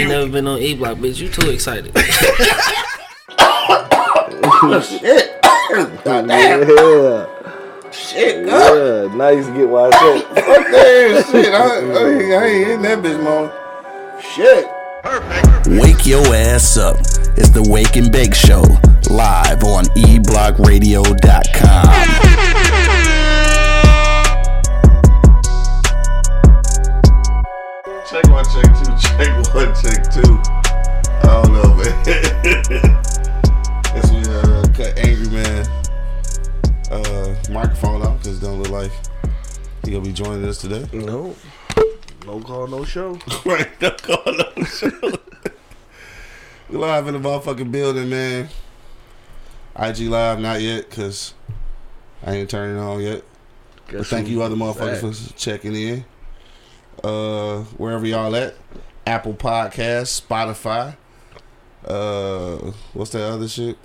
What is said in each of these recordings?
ain't never been on E Block, bitch. You too excited. Oh, shit. God damn. Yeah. Shit, God. Yeah. Now you get why I said. Fuck that shit. I, I, I ain't in that bitch, man. Shit. Wake your ass up. It's the Wake and Bake Show, live on E eblockradio.com. check one, check two. I don't know, man. Guess we uh, cut Angry Man uh, microphone out because it don't look like he gonna be joining us today. No. No call, no show. right, no call, no show. we live in the motherfucking building, man. IG live, not yet, cause I ain't turning on yet. But thank you, other motherfuckers, for checking in. Uh, wherever y'all at, Apple Podcasts, Spotify. Uh, what's that other shit?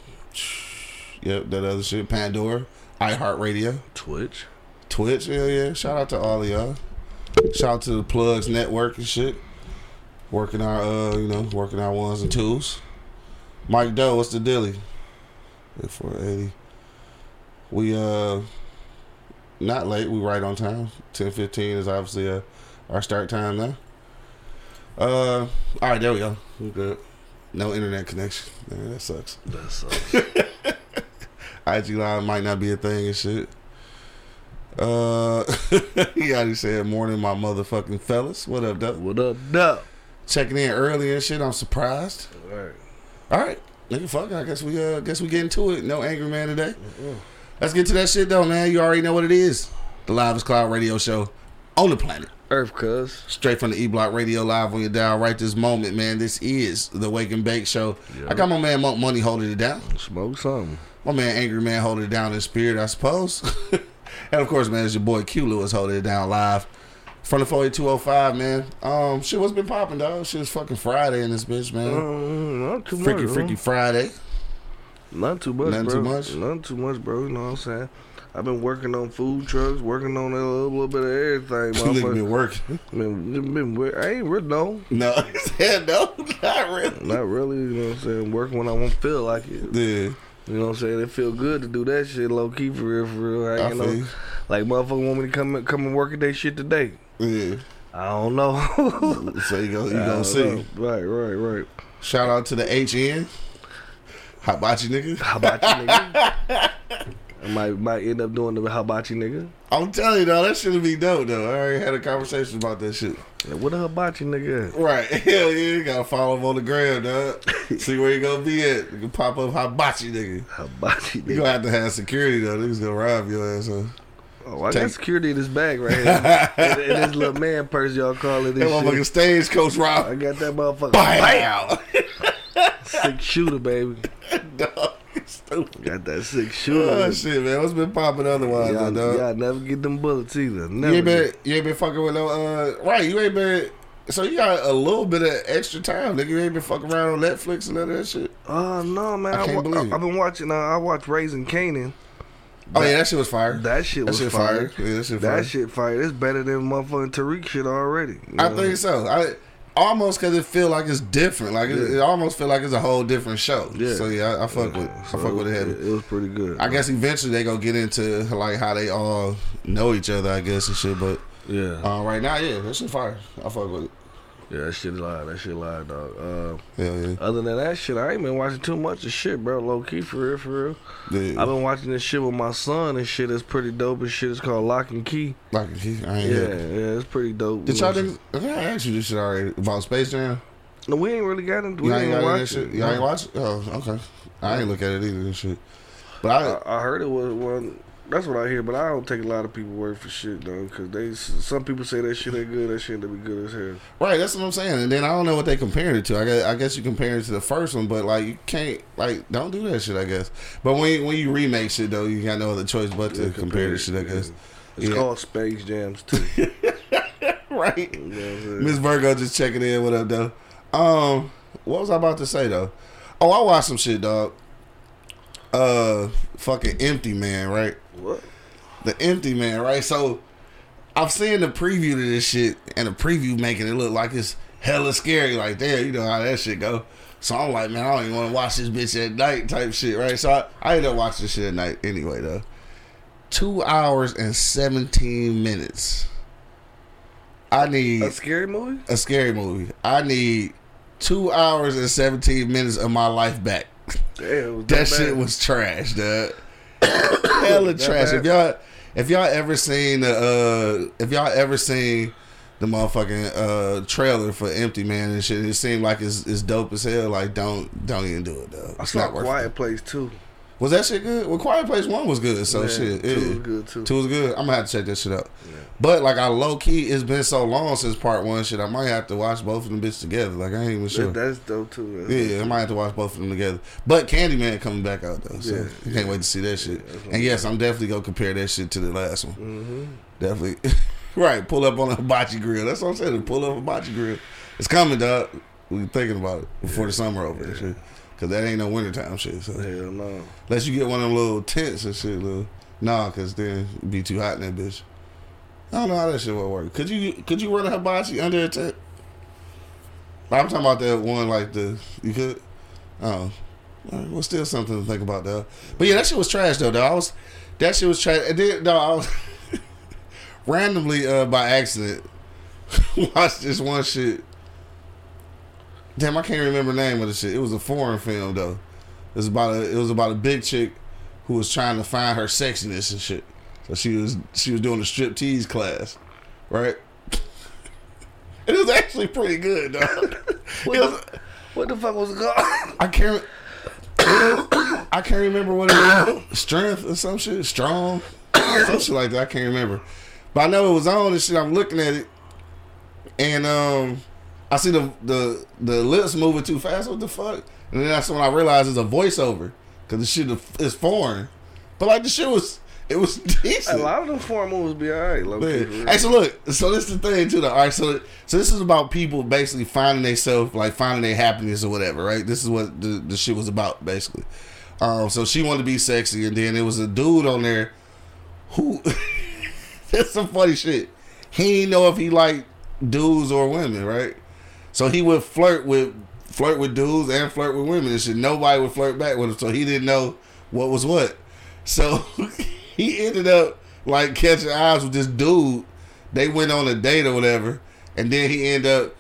Yep, that other shit. Pandora, iHeartRadio, Twitch. Twitch. Yeah, yeah. Shout out to all of y'all. Shout out to the Plugs Network and shit. Working our, uh, you know, working our ones and twos. Mike Doe, what's the dilly? Four eighty. We uh, not late. We right on time. Ten fifteen is obviously uh, our start time now. Uh, all right, there we go. We good. No internet connection. Man, that sucks. That sucks. IG Live might not be a thing and shit. Uh, he already said morning, my motherfucking fellas. What up, Doug? what up, no? Checking in early and shit. I'm surprised. Alright. All right, nigga, fuck. it. I guess we uh, guess we get into it. No angry man today. Let's get to that shit though, man. You already know what it is. The Livest Cloud Radio Show on the planet. Earth, cuz. Straight from the E Block Radio Live on your dial right this moment, man. This is the Wake and Bake Show. Yeah. I got my man Monk Money holding it down. Smoke something. My man Angry Man holding it down in spirit, I suppose. and of course, man, it's your boy Q Lewis holding it down live. From the 48205, man. Um, shit, what's been popping, dog? Shit, it's fucking Friday in this bitch, man. Um, not too freaky, much. freaky bro. Friday. Not too much, Nothing bro. too much? Nothing too much, bro. You know what I'm saying? I've been working on food trucks, working on a little, little bit of everything. Nigga been working. Been, been, wor- I ain't really no, No, no, not really. not really. You know what I'm saying? Working when I won't feel like it. Yeah, You know what I'm saying? It feel good to do that shit low key for real, for real. I, I you know, you. like motherfucker want me to come and come and work at that shit today. yeah. I don't know. So you go, you gonna see. know. Right, right, right. Shout out to the HN. How about you, nigga? How about you, nigga? I might might end up doing the you, nigga. I'm telling you, though, that should be dope, though. I already had a conversation about that shit. Like, What about you, nigga? Right. Hell yeah, you gotta follow him on the gram, dog. See where you gonna be at. You can pop up hibachi, nigga. How nigga. you, gonna have to have security though. Niggas gonna rob your ass. Huh? Oh, I Take- got security in this bag right here. in, and this little man purse y'all call it That this motherfucking shit. stagecoach rob. I got that motherfucker. Bam! Sick shooter, baby. dog, you stupid. Got that sick shooter. Oh shit, man. What's been popping otherwise, y'all, though, dog? y'all never get them bullets either. You Never. ain't been, you ain't been fucking with no, uh, right? You ain't been. So you got a little bit of extra time, nigga. You ain't been fucking around on Netflix and none of that shit. Oh no, man! I, I can't wa- believe. I, have been watching. Uh, I watched Raising Kanan. Oh yeah, that shit was fire. That shit That was shit fire. fire. Yeah, that shit fire. That shit fire. It's better than motherfucking Tariq shit already. I know? think so. I almost because it feel like it's different. Like it, Yeah. it almost feel like it's a whole different show. Yeah. So yeah, I, I fuck with. So I fuck with it it, heavy. it was pretty good. I guess eventually they gonna get into like how they all know each other. I guess and shit. But Yeah. uh, right now, yeah, that shit fire. I fuck with it. Yeah, that shit is live. That shit live, dog. Uh, Hell yeah. other than that shit, I ain't been watching too much of shit, bro. Low key, for real, for real. yeah. I've been watching this shit with my son and shit. It's pretty dope and shit. It's called Locke and Key. like I ain't Yeah, yeah. yeah, it's pretty dope. Did you y'all? Did I ask you this shit already about Space Jam? No, we ain't really got into. We ain't ain't got watch that shit. it. Y'all ain't watch it? Oh, okay. I ain't look at it either and shit. But I, I, I heard it was one. That's what I hear, but I don't take a lot of people word for shit though, because they some people say that shit ain't good. That shit ain't be good as hell. Right, that's what I'm saying. And then I don't know what they compared it to. I guess, I guess you compare it to the first one, but like you can't like don't do that shit. I guess. But when you, when you remake shit though, you got no other choice but to Yeah, compare this shit. I yeah. guess. It's Yeah. called Space Jams too. you Right. know what I'm? Miss Virgo just checking in. What up, though? Um, what was I about to say though? Oh, I watched some shit, dog. Uh, fucking Empty Man, right? What? The Empty Man, right? So I've seen the preview to this shit, and the preview making it look like it's hella scary. Like, damn, you know how that shit go. So I'm like, man, I don't even want to watch this bitch at night type shit, right? So I, I ended up watching this shit at night anyway, though. Two hours and 17 minutes. I need A scary movie? a scary movie. I need two hours and 17 minutes of my life back. Damn, That bad. shit was trash, dude. Hella trash. If y'all if y'all ever seen the uh if y'all ever seen the motherfucking uh trailer for Empty Man and shit, it seemed like it's, it's dope as hell. Like don't don't even do it though. I It's saw not worth Quiet it. Place too. Was that shit good? Well Quiet Place One was good, so Yeah, shit. two yeah. was good, too. Two was good. I'm gonna have to check that shit out. But like I low key, it's been so long since part one shit. I might have to watch both of them bitches together. Like I ain't even sure. That, that's dope too. That's Yeah, I might have to watch both of them together. But Candyman coming back out though, so Yeah, I can't wait to see that shit. and yes, I'm definitely gonna compare that shit to the last one. Mm-hmm. Definitely, right. Pull up on a hibachi grill. That's what I'm saying. Pull up a hibachi grill. It's coming, dog. We thinking about it before the summer over. Cause that ain't no wintertime shit. So Hell no. unless you get one of them little tents and shit, little nah, cause then it'd be too hot in that bitch. I don't know how that shit would work. Could you could you run a hibachi under a tent? I'm talking about that one like the you could. Oh, right, well, still something to think about though. But yeah, that shit was trash though. Though I was that shit was trash. And then no, I was randomly uh, by accident watched this one shit. Damn, I can't remember the name of the shit. It was a foreign film though. It was about a it was about a big chick who was trying to find her sexiness and shit. So she was she was doing a strip tease class, right? It was actually pretty good, though. It was- What the fuck was it called? I can't. I can't remember what it was. Strength or some shit. Strong. Some shit like that. I can't remember. But I know it was on and shit. I'm looking at it. And um I see the the the lips moving too fast. What the fuck? And then that's when I realized it's a voiceover. Cause the shit is foreign. But like the shit was it was decent. a lot of them foreign movies be alright. For Hey, so look, so this is the thing too. Though. All right, so so this is about people basically finding themselves, like finding their happiness or whatever, right? This is what the, the shit was about, basically. Um, so she wanted to be sexy, and then there was a dude on there who. that's some funny shit. He didn't know if he liked dudes or women, right? So he would flirt with flirt with dudes and flirt with women and shit. Nobody would flirt back with him, so he didn't know what was what. So he ended up like catching eyes with this dude. They went on a date or whatever, and then he ended up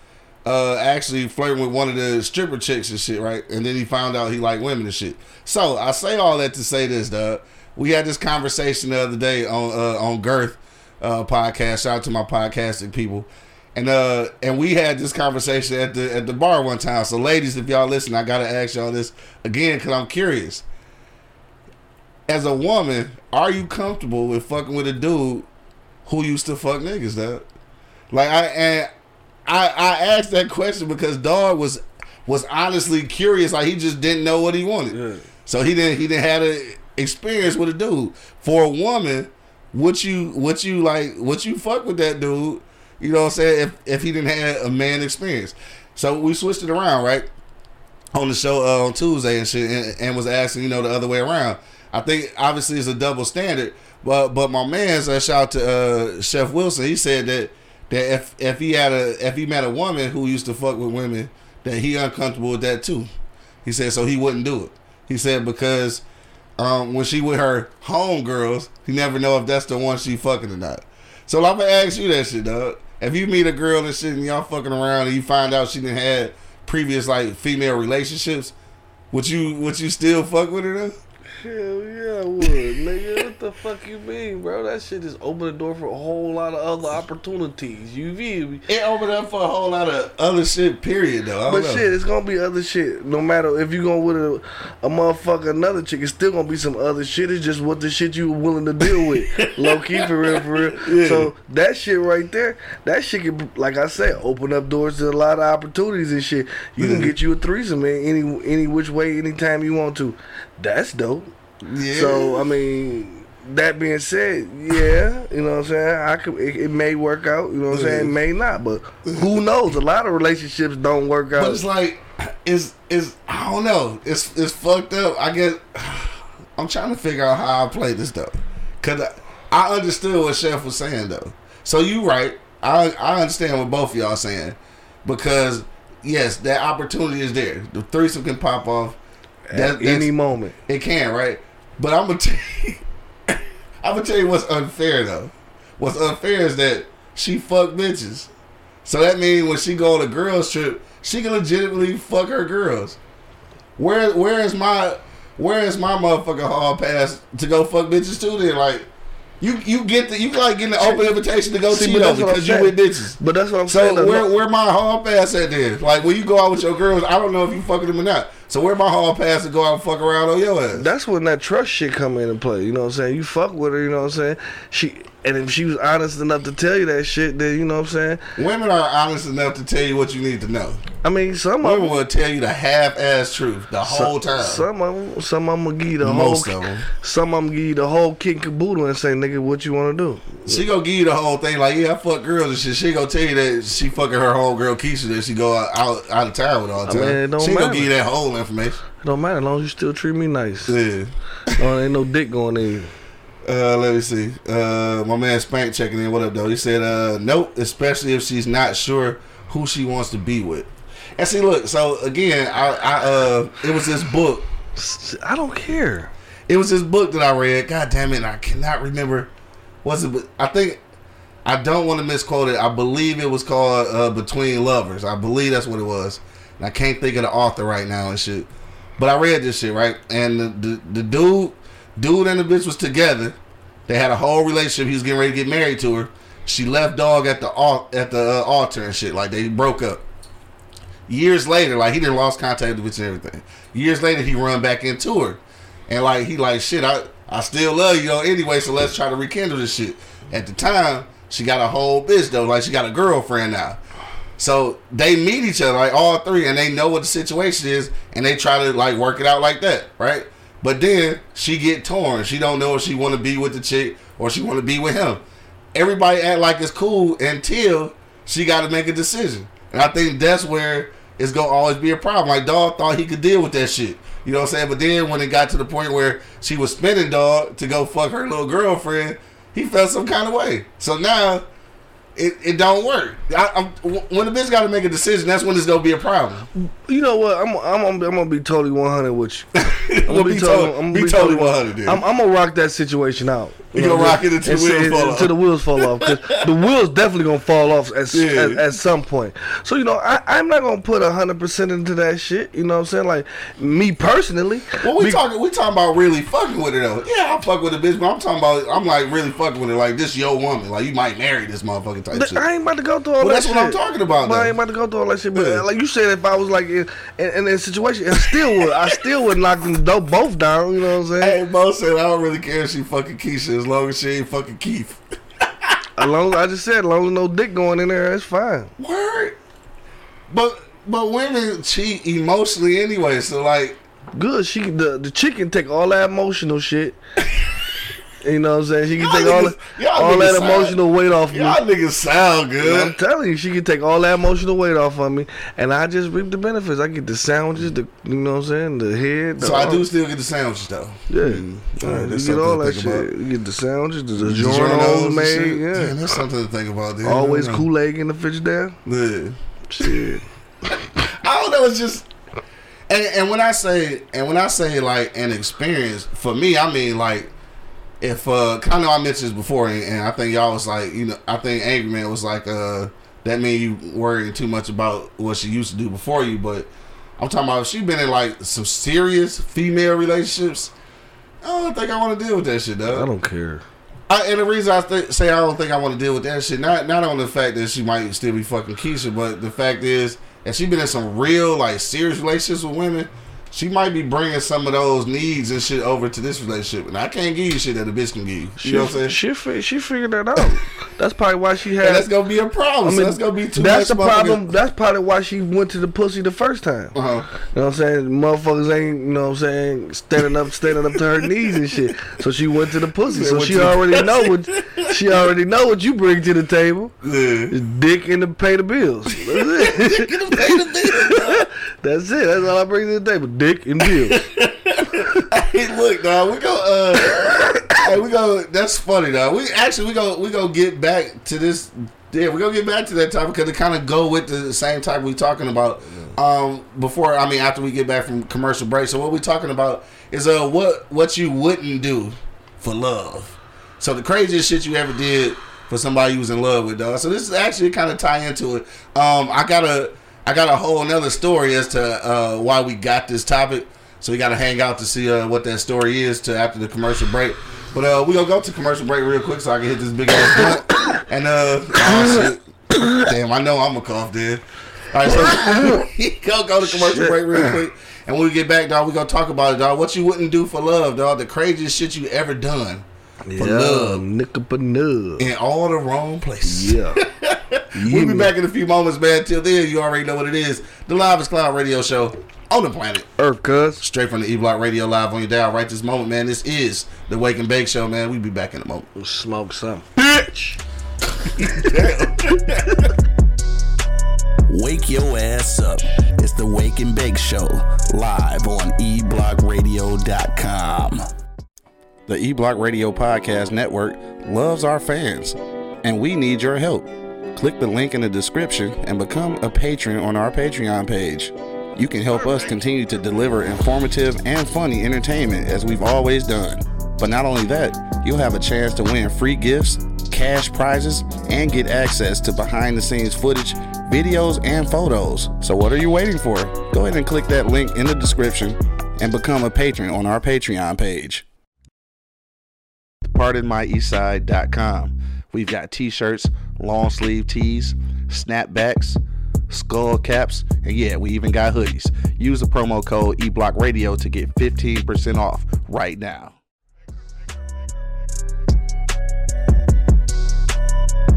uh, actually flirting with one of the stripper chicks and shit, right? And then he found out he liked women and shit. So I say all that to say this, dog. We had this conversation the other day on uh, on Girth uh, podcast. Shout out to my podcasting people. And uh and we had this conversation at the at the bar one time. So ladies, if y'all listen, I gotta ask y'all this again because I'm curious. As a woman, are you comfortable with fucking with a dude who used to fuck niggas, dog? Like I and I I asked that question because dog was was honestly curious. Like he just didn't know what he wanted. Yeah. So he didn't he didn't have a experience with a dude. For a woman, would you would you like would you fuck with that dude? You know what I'm saying? If if he didn't have a man experience. So we switched it around, right? On the show uh, on Tuesday and shit and, and was asking, you know, the other way around. I think obviously it's a double standard. But but my man's uh, shout out to uh, Chef Wilson. He said that that if if he had a if he met a woman who used to fuck with women, that he uncomfortable with that too. He said so he wouldn't do it. He said because um, when she with her homegirls, he never know if that's the one she fucking or not. So I'm gonna ask you that shit, dog. If you meet a girl and shit and y'all fucking around and you find out she didn't had previous like female relationships, would you would you still fuck with her though? Hell yeah, I would, nigga. What the fuck you mean, bro? That shit just opened the door for a whole lot of other opportunities. You feel me? It opened up for a whole lot of other shit. Period, though. But know. shit, it's gonna be other shit. No matter if you going with a, a motherfucker, another chick, it's still gonna be some other shit. It's just what the shit you willing to deal with. Low key, for real, for real. Yeah. So that shit right there, that shit can, like I said, open up doors to a lot of opportunities and shit. You can Mhm. get you a threesome, man, any any which way, anytime you want to. That's dope. Yeah. So I mean, that being said, yeah, you know what I'm saying. I could, it, it may work out. You know what I'm saying. It may not, but who knows? A lot of relationships don't work out. But it's like, it's it's I don't know. It's it's fucked up. I guess I'm trying to figure out how I play this though, cause I, I understood what Chef was saying though. So you right. I I understand what both of y'all saying, because yes, that opportunity is there. The threesome can pop off. At any moment. It can, right? But I'm gonna tell you, I'm gonna tell you what's unfair though. What's unfair is that she fuck bitches. So that means when she go on a girls trip, she can legitimately fuck her girls. Where where is my where is my motherfucking hall pass to go fuck bitches too? Then like. You, you get the you like getting the open invitation to go See, on that's because you with bitches. But that's what I'm saying. So where where my hall pass at then? Like when you go out with your girls, I don't know if you fucking them or not. So where my hall pass to go out and fuck around on your ass? That's when that trust shit come in into play. You know what I'm saying? You fuck with her, you know what I'm saying? She and if she was honest enough to tell you that shit, then you know what I'm saying? Women are honest enough to tell you what you need to know. I mean, some of Women them, will tell you the half-ass truth the whole time. Some of them, some of them will give you the Most whole. of 'em. Some of them give you the whole kit and caboodle and say, "Nigga, what you want to do?" She gonna give you the whole thing like, yeah, I fuck girls and shit. She gonna tell you that she fucking her whole girl Keisha that she go out out, out of town with all the I time. mean, it don't she gonna give you that whole information. It don't matter as long as you still treat me nice. Yeah. oh, ain't no dick going in. Uh, let me see. Uh, my man Spank checking in. What up, though? He said, uh, nope, especially if she's not sure who she wants to be with. And see, look. So again, I, I uh, it was this book. I don't care. It was this book that I read. God damn it, and I cannot remember. Was it? I think I don't want to misquote it. I believe it was called uh, Between Lovers. I believe that's what it was. And I can't think of the author right now and shit. But I read this shit right, and the the, the dude, dude and the bitch was together. They had a whole relationship. He was getting ready to get married to her. She left dog at the at the uh, altar and shit. Like they broke up. Years later, like he didn't lost contact with and everything. Years later, he run back into her, and like he like shit. I I still love you, anyway. So let's try to rekindle this shit. At the time, she got a whole bitch though. Like she got a girlfriend now. So they meet each other, like all three, and they know what the situation is, and they try to like work it out like that, right? But then she get torn. She don't know if she want to be with the chick or she want to be with him. Everybody act like it's cool until she got to make a decision, and I think that's where it's gonna always be a problem. Like dog thought he could deal with that shit, you know what I'm saying? But then when it got to the point where she was spinning dog to go fuck her little girlfriend, he felt some kind of way. So now it, it don't work. I, I'm, when the bitch got to make a decision, that's when it's gonna be a problem. You know what? I'm I'm I'm, I'm gonna be totally 100 with you. I'm Well, be, totally, I'm be totally 100. I'm, I'm gonna rock that situation out. You gonna know, rock it until and the say- wheels fall until off. the wheels fall off. 'cause the wheels definitely gonna fall off at, Yeah. at, at some point. So you know, I, I'm not gonna put hundred percent into that shit. You know what I'm saying? Like me personally. well, we be- talking we talking about really fucking with it though. Yeah, I fuck with a bitch, but I'm talking about I'm like really fucking with it. Like this your woman. Like you might marry this motherfucking type shit. I ain't about to go through all Well, that that's shit. what I'm talking about, But I ain't about to go through all that shit. But Yeah. like you said, if I was like in, in, in a situation, I still would. I still would knock them both down. You know what I'm saying? Hey, Mo said I don't really care if she fucking Keisha as long as she ain't fucking Keith. As long as I just said, as long as no dick going in there, it's fine. Word. But but women cheat emotionally anyway. So like Good. She the the chick can take all that emotional shit. You know what I'm saying? She can Y'all take all niggas- y'all all that sound- emotional weight off me. y'all niggas sound good. I'm telling you, she can take all that emotional weight off of me, and I just reap the benefits. I get the sandwiches, the you know what I'm saying, the head. The So I do still get the sandwiches though. Yeah, mm. uh, All right, you get all that shit. about. You get the sandwiches, the, the journals made. Yeah, Damn, that's something to think about. Dude. always Kool Aid in the fridge there. Yeah. Shit. I don't know. It's just, and, and when I say, and when I say like an experience for me, I mean like, if uh, kind of know I mentioned this before, and, and I think y'all was like, you know, I think Angry Man was like, uh, that mean you worrying too much about what she used to do before you, but I'm talking about if she been in like some serious female relationships. I don't think I want to deal with that shit, though. I don't care. I, and the reason I th- say I don't think I want to deal with that shit, not not on the fact that she might still be fucking Keisha, but the fact is, if she been in some real like serious relationships with women, she might be bringing some of those needs and shit over to this relationship, and I can't give you shit that a bitch can give you. She, You know what I'm saying? She, she figured that out. that's probably why she had. And that's gonna be a problem. I so that's gonna be too much. that's the problem. That's probably why she went to the pussy the first time. Uh huh. You know what I'm saying? Motherfuckers ain't, you know what I'm saying, standing up, standing up to her knees and shit. So she went to the pussy. They So she to the already know what she already know what you bring to the table. Yeah. Dick and to pay the bills. That's it. That's it. That's all I bring to the table. Dick and bills. hey, look, dog. We go. Uh, hey, we go. That's funny, dog. We actually we go. We go get back to this Yeah, we're gonna get back to that topic because it kind of go with the same topic we talking about. Um, before I mean, after we get back from commercial break. So what we talking about is uh what what you wouldn't do for love. So the craziest shit you ever did for somebody you was in love with, dog. So this is actually kind of tie into it. Um, I got a I got a whole another story as to uh, why we got this topic. So we got to hang out to see uh, what that story is to after the commercial break. But uh, we gonna go to commercial break real quick so I can hit this big ass blunt. And uh, oh shit, damn, I know I'm a cough, dude. All right, so we go go to commercial break real quick. And when we get back, dog, we gonna talk about it, dog. What you wouldn't do for love, dog. The craziest shit you ever done Yeah, love nickapanug. in all the wrong places. Yeah. We'll be back in a few moments, man. Till then, you already know what it is. The Live is Cloud radio show on the planet. Earth, cuz. Straight from the E Block Radio Live on your dial right this moment, man. This is the Wake and Bake Show, man. We'll be back in a moment. Smoke some. Bitch! Wake your ass up. It's the Wake and Bake Show, live on eblockradio.com. The E Block Radio Podcast Network loves our fans, and we need your help. Click the link in the description and become a patron on our Patreon page. You can help us continue to deliver informative and funny entertainment as we've always done. But not only that, you'll have a chance to win free gifts, cash prizes, and get access to behind the scenes footage, videos, and photos. So, what are you waiting for? Go ahead and click that link in the description and become a patron on our Patreon page pardonmyeastside.com. We've got t-shirts, long sleeve tees, snapbacks, skull caps, and yeah, we even got hoodies. Use the promo code eBlockRadio to get 15% off right now.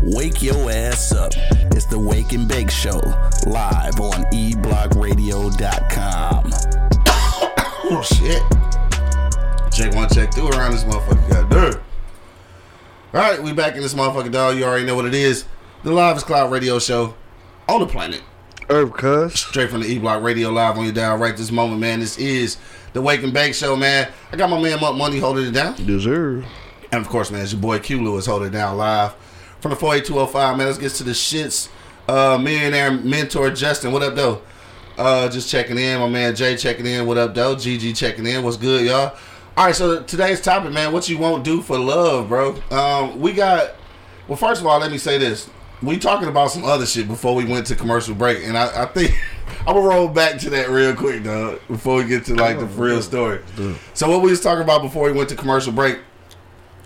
Wake your ass up. It's the Wake and Bake Show, live on E eblockradio.com. Oh shit. Check one, check two around this motherfucker. Got dirt. Alright, we back in this motherfucker dog. You already know what it is. The Live is Cloud Radio Show on the planet. Earth, cuz. Straight from the E Block Radio Live on your dial right this moment, man. This is the Wake and Bake Show, man. I got my man Monk Money holding it down. Deserve. And of course, man, it's your boy Q Lewis holding it down live from the 48205, man. Let's get to the shits. Uh, millionaire mentor Justin, what up, though? Uh, just checking in. My man Jay checking in. What up, though? GG checking in. What's good, y'all? All right, so today's topic, man, what you won't do for love, bro. Um, we got. Well, first of all, let me say this. We talking about some other shit before we went to commercial break, and I, I think I'm gonna roll back to that real quick, though, before we get to like the real story. So what we was talking about before we went to commercial break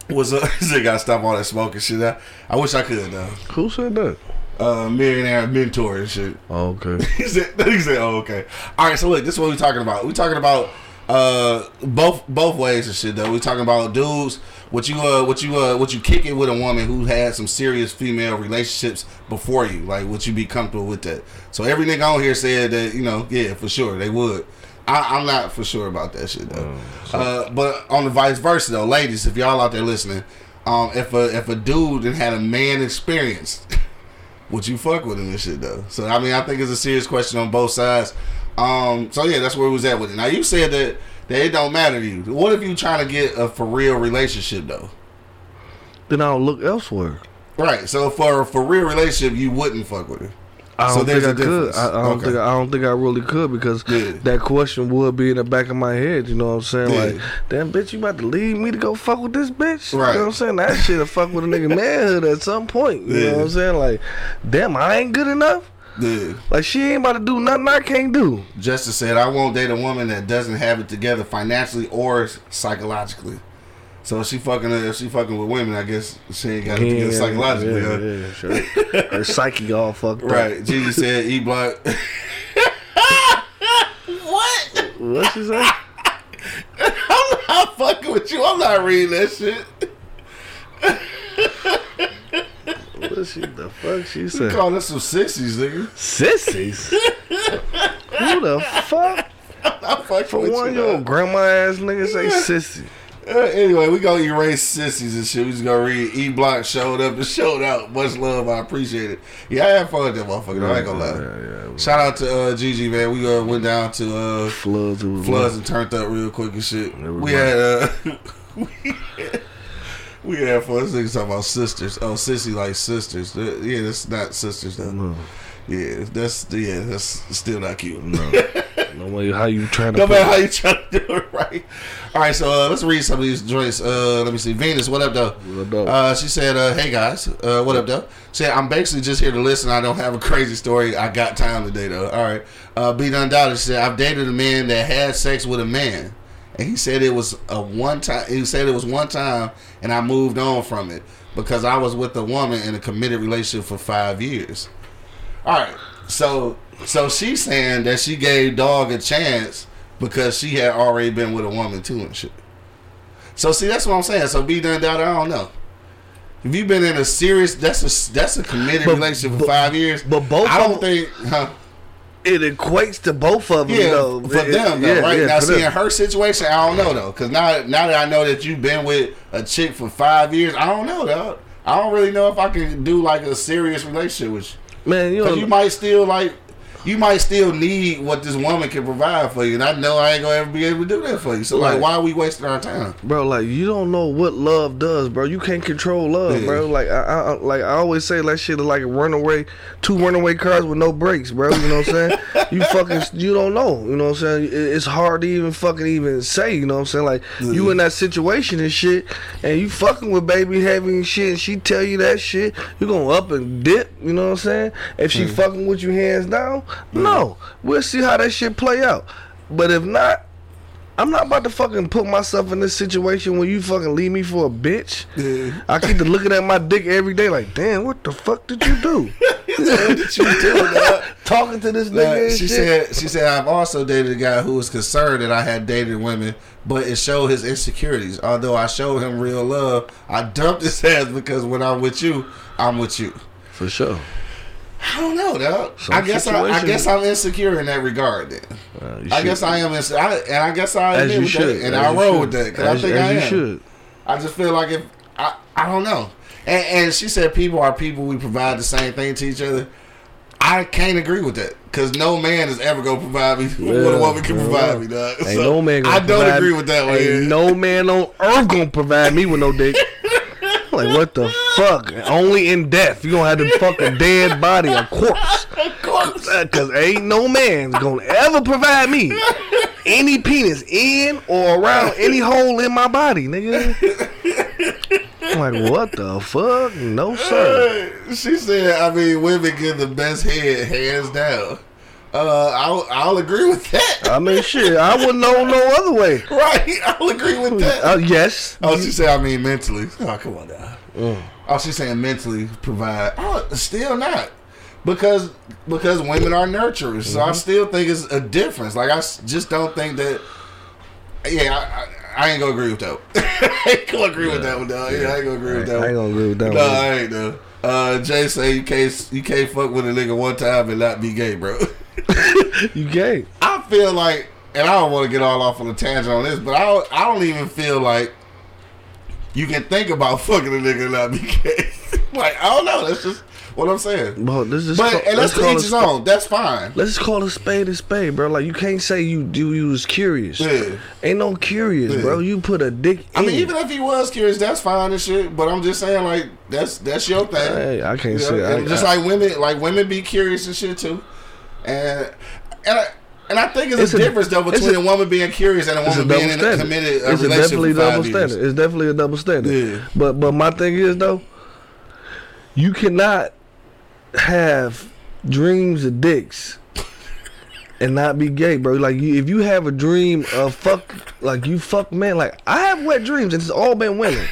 was uh, they got to stop all that smoking shit. I, I wish I could though. Who said that? Uh, millionaire mentor and shit. Oh, okay. he said, he said, "Oh, okay. All right. So look, this is what we talking about. We talking about uh both both ways and shit though. We talking about dudes. What you uh what you uh what you kick it with a woman who had some serious female relationships before you. Like would you be comfortable with that? So every nigga on here said that you know yeah for sure they would. I, I'm not for sure about that shit though. uh, but on the vice versa though, ladies, if y'all out there listening, um, if a if a dude that had a man experience, would you fuck with him and shit though? So I mean, I think it's a serious question on both sides. Um, so yeah, that's where we was at with it. Now you said that that it don't matter to you. What if you trying to get a for real relationship though? Then I'll look elsewhere. Right. So for a for real relationship, you wouldn't fuck with her. I don't there's think I a could. difference. I, I don't Okay. think I don't think I really could because Yeah. that question would be in the back of my head. You know what I'm saying? Yeah. Like, damn bitch, you about to leave me to go fuck with this bitch? Right. You know what I'm saying? That shit'll fuck with a nigga manhood at some point. You Yeah. know what I'm saying? Like, damn, I ain't good enough. Yeah. Like she ain't about to do nothing I can't do. Justice said, I won't date a woman that doesn't have it together financially or psychologically. So if she fucking if she fucking with women, I guess she ain't got it together psychologically. huh? Yeah, yeah, sure. Her psyche all fucked up. Right. Gigi said E block. What? What she say? I'm not fucking with you. I'm not reading that shit. What she the fuck she You said? calling us some sissies, nigga. Sissies. Who the fuck? I'm fucking For one, you. your grandma ass nigga say sissy. Uh, anyway, we gonna erase sissies and shit. We just gonna read E Block showed up and showed out. Much love, I appreciate it. Yeah, I had fun with that motherfucker. though, I ain't gonna lie. Yeah, yeah. Shout out to uh, Gigi, man. We uh, went down to uh, Floods. Floods and turned up real quick and shit. It We had uh, we, had, We had fun. This nigga talking about sisters. Oh, sissy like sisters. Uh, Yeah, that's not sisters though. No, Yeah, that's yeah, that's still not cute. no, no way. How you trying to? No matter how you try to do it right. All right, so uh, let's read some of these joints. Uh, let me see. Venus, what up, though? What up? Uh, she said, uh, "Hey guys, uh, what up, though?" She said, "I'm basically just here to listen. I don't have a crazy story. I got time today, though." All right. Uh, B she said, "I've dated a man that had sex with a man, and he said it was a one time. He said it was one time, and I moved on from it because I was with a woman in a committed relationship for five years." All right. So so she's saying that she gave dog a chance because she had already been with a woman too and shit. So see, that's what I'm saying. So be done doubt. I don't know. If you've been in a serious, that's a that's a committed But- relationship for but- five years. but both I don't of- think. Huh, it equates to both of them, yeah, though. for It- them though, yeah, right yeah, now, for see them. in her situation, I don't know though, because now now that I know that you've been with a chick for five years, I don't know though. I don't really know if I can do like a serious relationship with you. man, you Cause know, you might still like, you might still need what this woman can provide for you, and I know I ain't gonna ever be able to do that for you. So like, Right. why are we wasting our time? bro. Like you don't know what love does, bro. You can't control love, Yeah. bro. Like I, I, like I always say, that shit is like a runaway, two runaway cars with no brakes, bro. You know what I'm saying? you fucking, you don't know. You know what I'm saying? It's hard to even fucking even say. You know what I'm saying? Like you in that situation and shit, and you fucking with baby heavy and shit, and she tell you that shit, you gonna up and dip. You know what I'm saying? If she fucking with you hands down, no, we'll see how that shit play out. But if not. I'm not about to fucking put myself in this situation where you fucking leave me for a bitch. I keep looking at my dick every day like, damn, what the fuck did you do? what did you do? Talking to this nigga Like, and she shit. said she said I've also dated a guy who was concerned that I had dated women, but it showed his insecurities. Although I showed him real love, I dumped his ass because when I'm with you, I'm with you. For sure. I don't know, dog. Some I guess I, I guess I'm insecure in that regard. Then Uh, I guess I am, insecure, and I guess I admit with should. that, and As I roll should. with that because I think I you am. should. I just feel like if I, I don't know. And, and she said people are people. We provide the same thing to each other. I can't agree with that because no man is ever gonna provide me what a woman can yeah. provide me. Dog. Ain't So, no man I don't agree with that one. Ain't yeah. no man on earth gonna provide me with no dick. like what the fuck? Only in death you gonna have to fuck a dead body, a corpse. of course. Uh, Cause ain't no man gonna ever provide me any penis in or around any hole in my body, nigga. I'm like, what the fuck? No sir. Uh, she said, I mean, women get the best head, hands down. Uh, I'll, I'll agree with that. I mean, shit. I wouldn't know no other way. Right, I'll agree with that. Uh, yes. Oh, she said, I mean, mentally. Oh, come on now. Mm. Oh, she's saying mentally provide. Oh, still not. Because because women are nurturers. So Mm-hmm. I still think it's a difference. Like, I just don't think that. Yeah, I, I, I ain't gonna agree with that. I ain't gonna agree with that one, dog. Yeah, I ain't gonna agree with that I ain't gonna agree with that No, one. I ain't though. Uh, Jay say you can't you can't fuck with a nigga one time and not be gay, bro. You gay. I feel like, and I don't want to get all off on a tangent on this, but I don't, I don't even feel like you can think about fucking a nigga and not be gay. like I don't know. That's just what I'm saying. Bro, this is But and that's to call each his own. That's fine. Let's call a spade a spade, bro. Like you can't say you do you was curious. Yeah. Ain't no curious, Yeah. bro. You put a dick. I mean, even if he was curious, that's fine and shit. But I'm just saying, like that's that's your thing. Hey, I can't You know, say. I, just like women, like women be curious and shit too, and and I, and I think it's, It's a, a- difference though it's between a, a- woman being curious and a it's a woman being in a committed uh, it's a relationship definitely for five double years. standard. It's definitely a double standard. Yeah. But but my thing is though, you cannot have dreams of dicks and not be gay, bro. Like you, if you have a dream of fuck, like you fuck men. Like I have wet dreams, and it's all been women.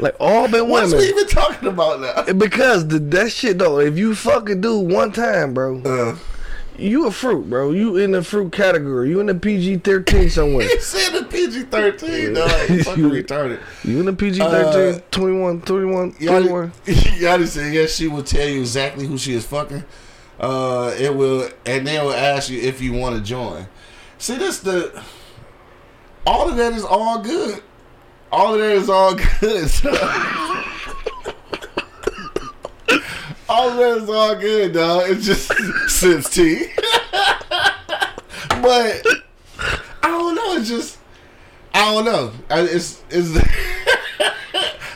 Like all been women. What's we even talking about now? Because the, that shit though, if you fucking do one time, bro, Uh, you a fruit, bro. You in the fruit category. You in the PG thirteen somewhere. he said the PG thirteen. No, he fucking You- retarded. You in the PG Uh, 13, 21, 21, 21. Yachty, Yachty said yes, she will tell you exactly who she is fucking. Uh, it will, and then will ask you if you want to join. See, this the all of that is all good. All of that is all good. all of that is all good, dog. It's just sips tea. but I don't know. It's just I don't know. I, it's it's.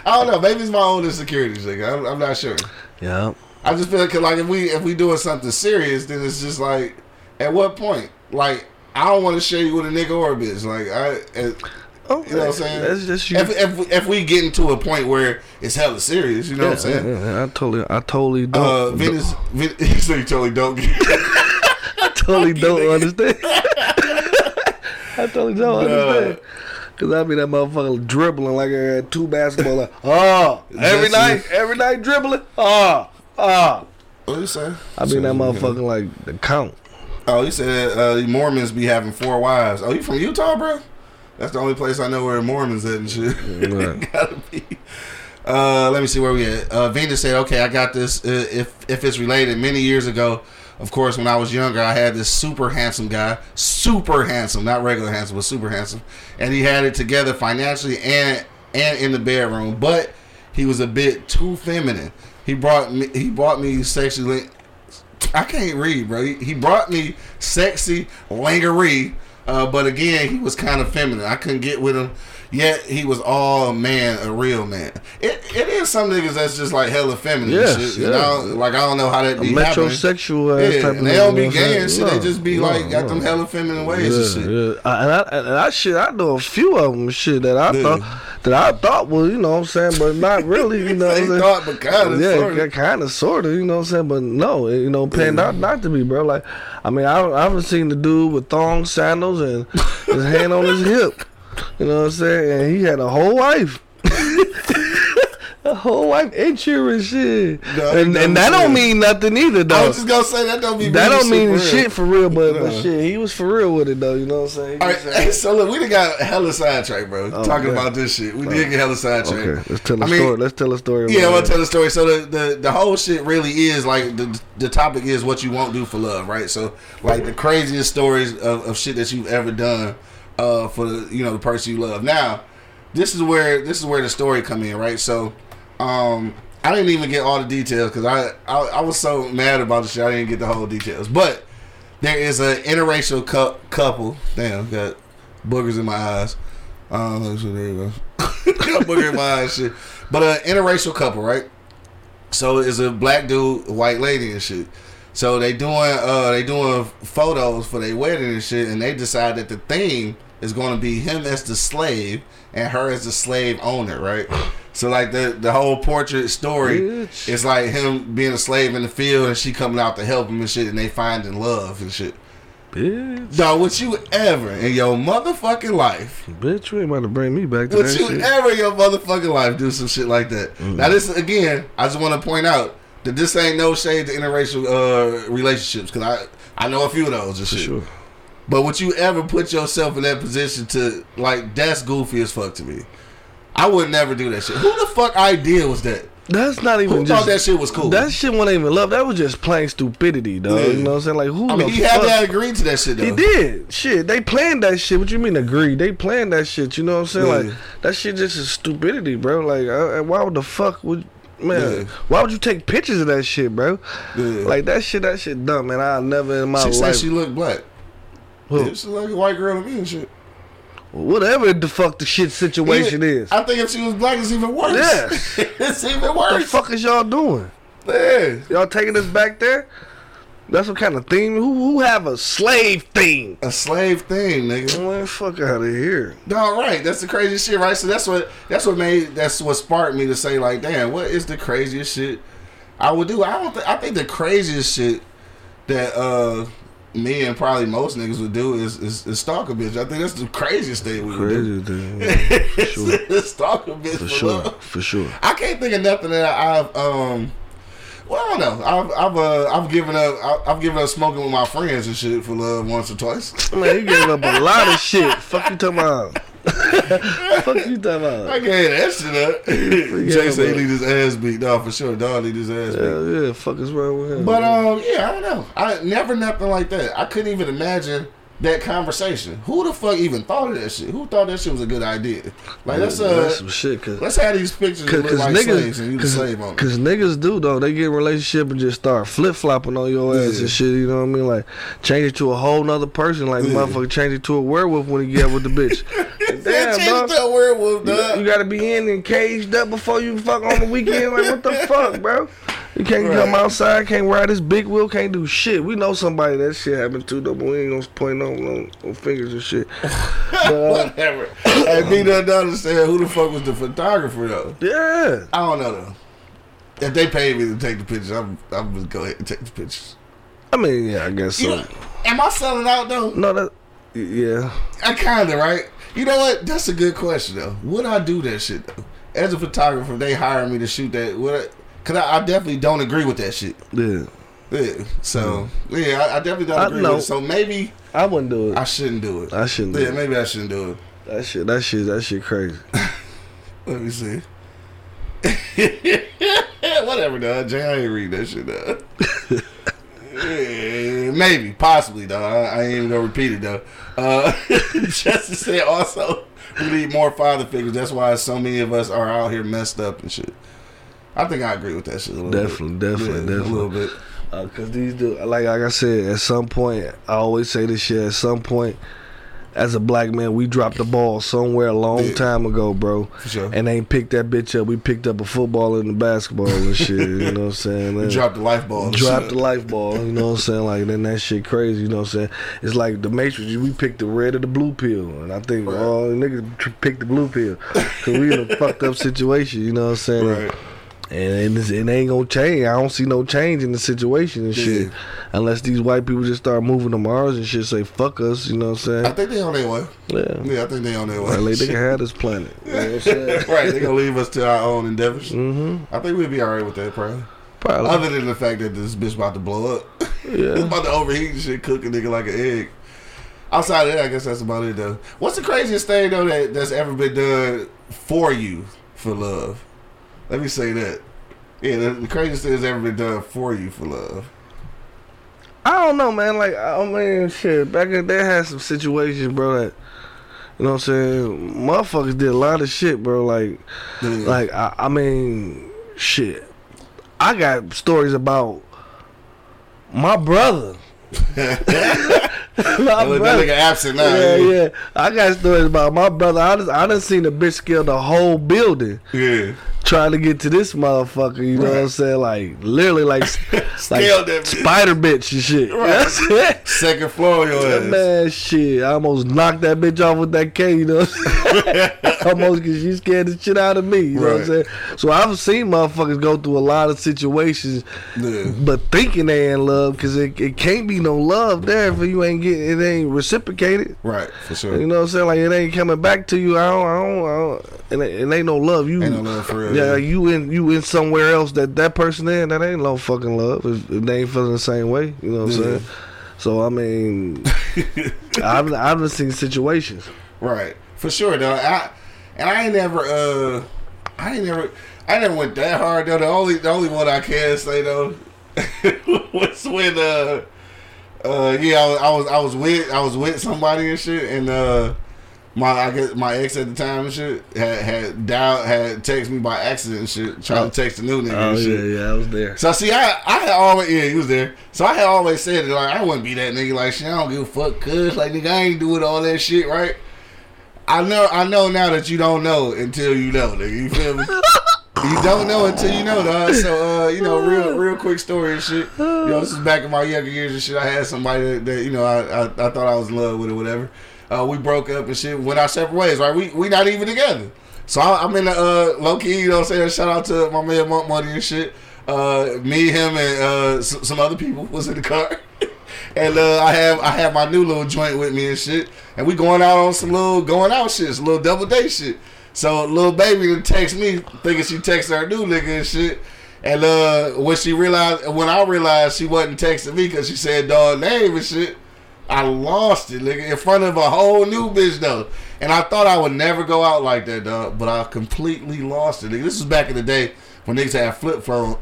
I don't know. Maybe it's my own insecurities. Nigga. I'm, I'm not sure. Yeah. I just feel like, like if we if we doing something serious, then it's just like, at what point? Like, I don't want to share you with a nigga or a bitch. Like, I, Oh, you know what I'm saying? That's just you. If, if if we get into a point where it's hella serious, you know what I'm saying? Yeah, yeah, I totally, I totally don't. Uh, Venus, Vin, so you totally don't. I totally don't understand. I totally don't Nah. understand. Cause I be that motherfucker dribbling like I had two basketball. Like, oh, every Just night, every night dribbling. Oh, oh. What you say? I be in that motherfucker like the count. Oh, you said uh, Mormons be having four wives. Oh, you from Utah, bro? That's the only place I know where Mormons at and shit. Right. Gotta be. Uh, let me see where we at. Uh, Venus said, "Okay, I got this. Uh, if if it's related, many years ago, of course, when I was younger, I had this super handsome guy, super handsome, not regular handsome, but super handsome, and he had it together financially and and in the bedroom, but he was a bit too feminine. He brought me he brought me sexually. I can't read, bro. He, he brought me sexy lingerie, uh, but again, he was kind of feminine. I couldn't get with him. Yet he was all man, a real man. It it is some niggas that's just like hella feminine. Yes, shit, you yeah. know? Like I don't know how that be happening. metrosexual Yeah, type and they don't be you gay and shit. they just be no, like got no. them hella feminine ways and shit. Yeah, yeah. I- And I and I shit I know a few of them shit that I Yeah. thought that I thought was you know what I'm saying, but not really. You know, They thought, but kind of, yeah, sort kind of, sort of. You know what I'm saying, but no, it, you know, panned out not to be, bro. Like, I mean, I I haven't seen the dude with thong sandals and his hand on his hip. You know what I'm saying, and he had a whole wife. A whole wife insurance shit, No, and, and that don't mean nothing either, though. I was just gonna say that don't be That don't mean for shit for real, but, but shit, he was for real with it though. You know what I'm saying? All right, hey, so look, we done got hella sidetracked, bro. Oh, Talking okay. about this shit, we did oh. get hella sidetracked. Okay, let's tell a I mean, story. Let's tell a story. Yeah, I'm gonna tell the story. So the, the the whole shit really is like the the topic is what you won't do for love, right? So like the craziest stories of, of shit that you've ever done uh, for you know the person you love. Now, this is where this is where the story come in, right? So, um, I didn't even get all the details because I, I I was so mad about the shit. I didn't get the whole details, but there is an interracial cou- couple. Damn, got boogers in my eyes. Um, there you go. booger in my eyes, shit. But an interracial couple, right? So it's a black dude, white lady, and shit. So they doing uh they doing photos for their wedding and shit, and they decide that the theme is going to be him as the slave and her as the slave owner, right? So like the the whole portrait story Bitch. is like him being a slave in the field and she coming out to help him and shit, and they finding love and shit. bitch, Dog, would you ever in your motherfucking life bitch, you ain't about to bring me back to that? would that you shit. ever in your motherfucking life do some shit like that? Mm. Now this again, I just want to point out that this ain't no shade to interracial uh, relationships because I I know a few of those and For shit. sure. But would you ever put yourself in that position to like that's goofy as fuck to me? I would never do that shit. Who the fuck idea was that? That's not even Who just thought that shit was cool? That shit wasn't even love. That was just plain stupidity, dog. Yeah. You know what I'm saying? Like who I the mean, he had to agree to that shit though. He did. Shit, they planned that shit. What you mean agree? They planned that shit. You know what I'm saying? Yeah. Like that shit just is stupidity, bro. Like uh, why would the fuck would man? Yeah. Why would you take pictures of that shit, bro? Like that shit. That shit dumb, man. I never in my She said life. she looked black. Who? Yeah, like a white girl to me and shit. Whatever the fuck the shit situation Even- is. I think if she was black, it's even worse. Yes. it's even worse. What the fuck is y'all doing? Yeah. Y'all taking us back there? That's what kind of theme. Who who have a slave theme? A slave thing, nigga. Man, fuck out of here. No, right. That's the craziest shit, right? So that's what that's what made that's what sparked me to say like, damn, what is the craziest shit I would do? I don't. Th- I think the craziest shit that uh me and probably most niggas would do is is, is stalk a bitch. I think that's the craziest thing we would Crazy thing. yeah. sure. stalk a bitch For for, sure. love. For sure. I can't think of nothing that I've um. Well, I don't know. I've I've uh, I've given up I've, I've given up smoking with my friends and shit for love once or twice. Man, you gave up a lot of shit. Fuck you talking about. Fuck you talking I about. gave that shit up. Jay said he need his ass beat. No, for sure. Dog need his ass beat. Yeah, yeah, fuck is wrong with him. But um, yeah, I don't know. I never nothing like that. I couldn't even imagine that conversation. Who the fuck even thought of that shit? Who thought that shit was a good idea? Like let's That's uh, some shit. Cause, let's have these pictures Cause, look cause like you niggas, the slave on cause, cause niggas do though. They get in a relationship and just start flip flopping on your ass Yeah. and shit. You know what I mean? Like change it to a whole nother person. Like Yeah. motherfucker change it to a werewolf when he get with the bitch. Damn, Damn, bro. werewolf, You, you gotta be in and caged up before you fuck on the weekend. Like what the fuck, bro? You can't Right. come outside, can't ride this big wheel, can't do shit. We know somebody that shit happened to, though, but we ain't gonna point no, no, no fingers and shit. But, uh, Whatever. Hey, me doesn't understand who the fuck was the photographer though. yeah, I don't know though. If they paid me to take the pictures, I'm I'm gonna go ahead and take the pictures. I mean, yeah, I guess You so. know, am I selling out though? No, that, yeah. I kinda right. You know what? That's a good question though. Would I do that shit though? As a photographer, they hire me to shoot that. Would I, Cause I, I definitely don't agree with that shit. Yeah, Yeah. So yeah, I, I definitely don't agree know. with it. So maybe I wouldn't do it. I shouldn't do it. I shouldn't do Yeah, maybe I shouldn't do it. That shit, that shit, that shit crazy. Let me see. Whatever, dog. Jay, I ain't read that shit, dog. Yeah, Maybe, possibly, though. I, I ain't even gonna repeat it though. Uh, just to say, also, we need more father figures. That's why so many of us are out here messed up and shit. I think I agree with that shit a little Definitely, bit. definitely, Yeah, definitely. a little bit. Uh, Cause these do like like I said, at some point, I always say this shit. At some point, as a black man, we dropped the ball somewhere a long Yeah. time ago, bro, For sure. and ain't picked that bitch up. We picked up a football and a basketball and shit. You know what I'm saying? We And dropped the life ball. Drop shit. the life ball, you know what I'm saying? Like then that shit crazy, you know what I'm saying? It's like the Matrix. We picked the red or the blue pill, and I think Right. all the niggas picked the blue pill because we in a fucked up situation, you know what I'm saying? Right. And it ain't gonna change. I don't see no change in the situation and shit, Yeah. unless these white people just start moving to Mars and shit. Say fuck us, you know what I'm saying? I think they on their way. Yeah, Yeah, I think they on their way. like they can have this planet. You know what I'm saying? right, they gonna leave us to our own endeavors. Mm-hmm. I think we'd be alright with that, probably. Probably. Other than the fact that this bitch about to blow up. it's yeah. about to overheat and shit, cook a nigga like an egg. Outside of that, I guess that's about it though. What's the craziest thing though that, that's ever been done for you for love? Let me say that. Yeah, the, the craziest thing that's ever been done for you for love. I don't know, man. Like, I mean, shit. Back in the day, I had some situations, bro. That you know what I'm saying. Motherfuckers did a lot of shit, bro. Like, like I, I mean, shit. I got stories about my brother. my brother. nigga absent now. Yeah, yeah. I got stories about my brother. I just, I done seen the bitch scale the whole building yeah. Trying to get to this motherfucker. You know what I'm saying? Like literally, like, like spider bitch and shit. Right. That's it. Second floor, your ass. Man, shit, I almost knocked that bitch off with that K, you know what I'm saying? almost because she scared the shit out of me, you know what I'm saying? So I've seen motherfuckers go through a lot of situations, Yeah. but thinking they in love, because it, it can't be no love there if you ain't getting, it ain't reciprocated. Right, for sure. You know what I'm saying? Like, it ain't coming back to you. I don't, I don't, I don't it, ain't, it ain't no love. You, Ain't no love for real. Yeah, you in, you in somewhere else that that person in, that ain't no fucking love if, if they ain't feeling the same way, you know what I'm saying? So, I mean, I've, I've seen situations. Right, for sure though. I and I ain't never uh I ain't never I never went that hard though. The only the only one I can say though was when uh uh yeah I was, I was I was with I was with somebody and shit and uh my I guess my ex at the time and shit had had dialed had texted me by accident and shit trying Oh. to text a new nigga Oh and yeah, shit. yeah, I was there. So see, I I had always yeah he was there. So I had always said that like I wouldn't be that nigga like shit. I don't give a fuck, cuz like nigga I ain't doing all that shit right. I know I know now that you don't know until you know, nigga. You feel me? you don't know until you know, dog. So uh, you know, real real quick story and shit. You know, this is back in my younger years and shit. I had somebody that, that you know I, I I thought I was in love with or whatever. Uh, we broke up and shit, went our separate ways. Right? We we not even together. So I, I'm in the uh, low key. You know, what I'm saying shout out to my man Monk Money and shit. Uh, me, him, and uh, s- some other people was in the car. And uh, I have I have my new little joint with me and shit, and we going out on some little going out shit, some little double date shit. So little baby done text me thinking she texted her new nigga and shit, and uh, when she realized when I realized she wasn't texting me because she said dog name and shit, I lost it, nigga, in front of a whole new bitch though. And I thought I would never go out like that, dog, but I completely lost it. Nigga. This was back in the day when niggas had flip phone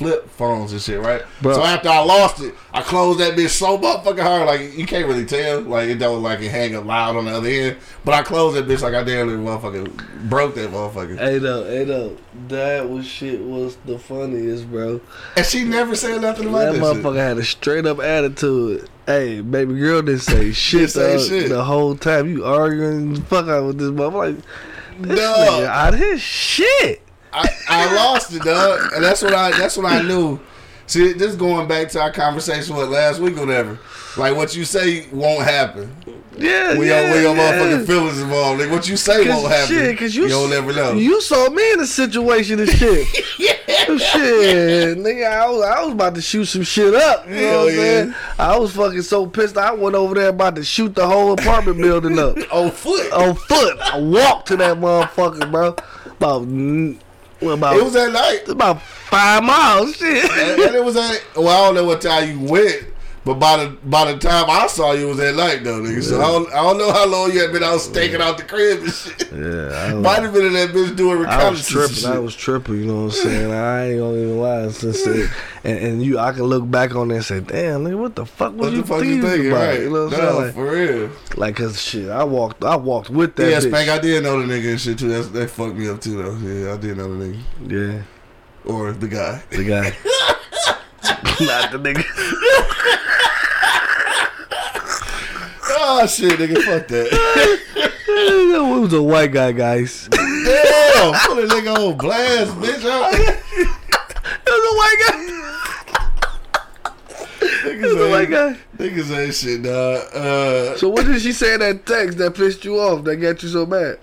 flip phones and shit, right? Bro. So after I lost it, I closed that bitch so motherfucking hard, like you can't really tell, like it don't like it hang up loud on the other end. But I closed that bitch like I damn near motherfucking broke that motherfucker. Hey though, hey though, that was shit was the funniest, bro. And she never said nothing about That that, motherfucker had a straight up attitude. Hey, baby girl didn't say shit, say the, shit. the whole time. You arguing the fuck out with this motherfucker. Like, this No. nigga out of his shit. I, I lost it, dog, and that's what I that's what I knew. See, this going back to our conversation with last week or whatever. Like what you say won't happen. Yeah, We yeah, your we your yeah. motherfucking feelings involved. Like what you say won't happen. shit, cause you, don't never know. You saw me in a situation and shit. Yeah, shit, nigga, I was, I was about to shoot some shit up. You know what I'm oh, yeah. saying? I was fucking so pissed. I went over there about to shoot the whole apartment building up on foot. on foot. I walked to that motherfucker, bro. About, well, about It was at night, about five miles. Shit. and, and it was at. Well, I don't know what time you went, but by the by the time I saw you, it was at night though, nigga. So I don't, I don't know how long you had been out staking out the crib and shit. Yeah, I Might have been in that bitch doing I was reconnaissance. tripping. I was tripping. You know what I'm saying? I ain't gonna even lie. Since it, and, and you, I can look back on that and say, "Damn, nigga, what the fuck was What you the fuck thinking, you thinking, about?" right? You know what I'm no, saying? Like, for real. like, cause shit, I walked, I walked with that. yeah, bitch. Spank, I did know the nigga and shit too. That's, that fucked me up too though. Yeah, I did know the nigga Yeah, or the guy. the guy, not the nigga. Oh shit, nigga, fuck that. it was a white guy, guys. Damn, put a nigga on blast, bitch. was a white guy. It was a white guy. niggas ain't shit, dog. Uh, So what did she say in that text that pissed you off? That got you so mad?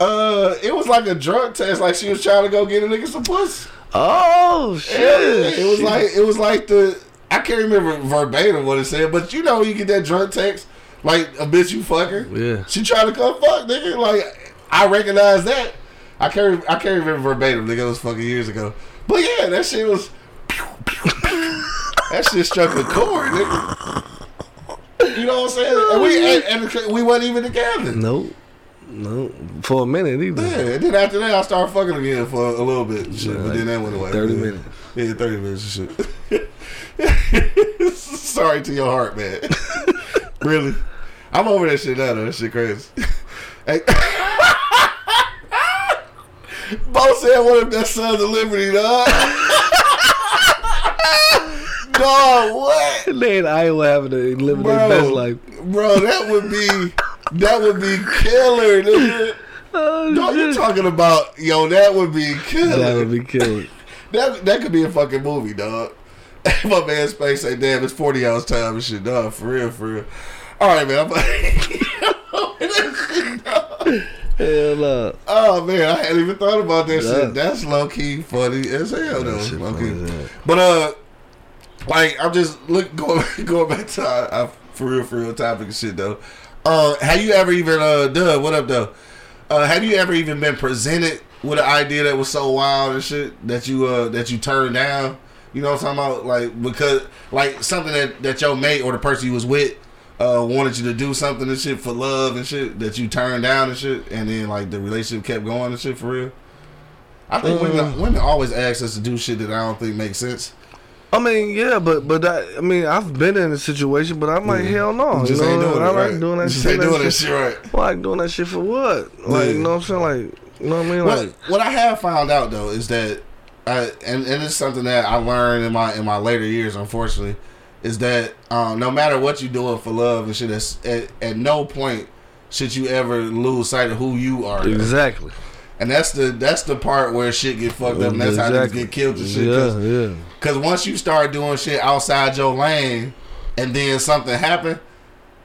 uh, it was like a drug test. Like she was trying to go get a nigga some pussy. Oh shit! It was like it was like the I can't remember verbatim what it said, but you know you get that drunk text like a bitch you fucker. Yeah. She tried to come fuck nigga. Like I recognize that. I can't I can't remember verbatim. Nigga, it was fucking years ago. But yeah, that shit was. that shit struck a chord, nigga. You know what I'm saying? And we and, and we wasn't even together. No, no, for a minute either. Yeah, and then after that, I started fucking again for a little bit, shit. Yeah, but like then that went away. 30 Yeah. minutes. Yeah, thirty minutes and shit. Sorry to your heart, man. really, I'm over that shit now. Though. That shit crazy. Hey. Bo said, "What if that Sons of Liberty, dog?" dog, what? They in Iowa having to live their best life. bro, that would be that would be killer, nigga. Oh, No, you're talking about yo? That would be killer. That would be killed. That that could be a fucking movie, dog. My man Space say, "Damn, it's forty hours time and shit, dog. For real, for real." All right, man. I'm shit, dog. Hell up. Oh man, I hadn't even thought about that Yeah. shit. That's low key funny as hell, though. Shit Low key. But uh, like I'm just look going going back to our, our for real for real topic and shit though. Uh, have you ever even uh, Doug? What up though? Uh, have you ever even been presented with an idea that was so wild and shit that you uh that you turned down? You know what I'm talking about? Like because like something that that your mate or the person you was with uh wanted you to do something and shit for love and shit that you turned down and shit, and then like the relationship kept going and shit for real. I think Uh. women women always ask us to do shit that I don't think makes sense. I mean, yeah, but but that, I mean, I've been in a situation, but I'm like, Yeah. hell no. You just know, ain't doing I like right? doing that just shit. ain't doing that shit- right. I like doing that shit for what? Like, Yeah. you know what I'm saying? Like, you know what I mean? Like, what I have found out though is that, I, and and it's something that I learned in my in my later years, unfortunately, is that um, no matter what you're doing for love and shit, at, at no point should you ever lose sight of who you are. though. Exactly. And that's the that's the part where shit get fucked up, and that's how niggas get killed and shit. Yeah, Cause, yeah. 'cause once you start doing shit outside your lane, and then something happen,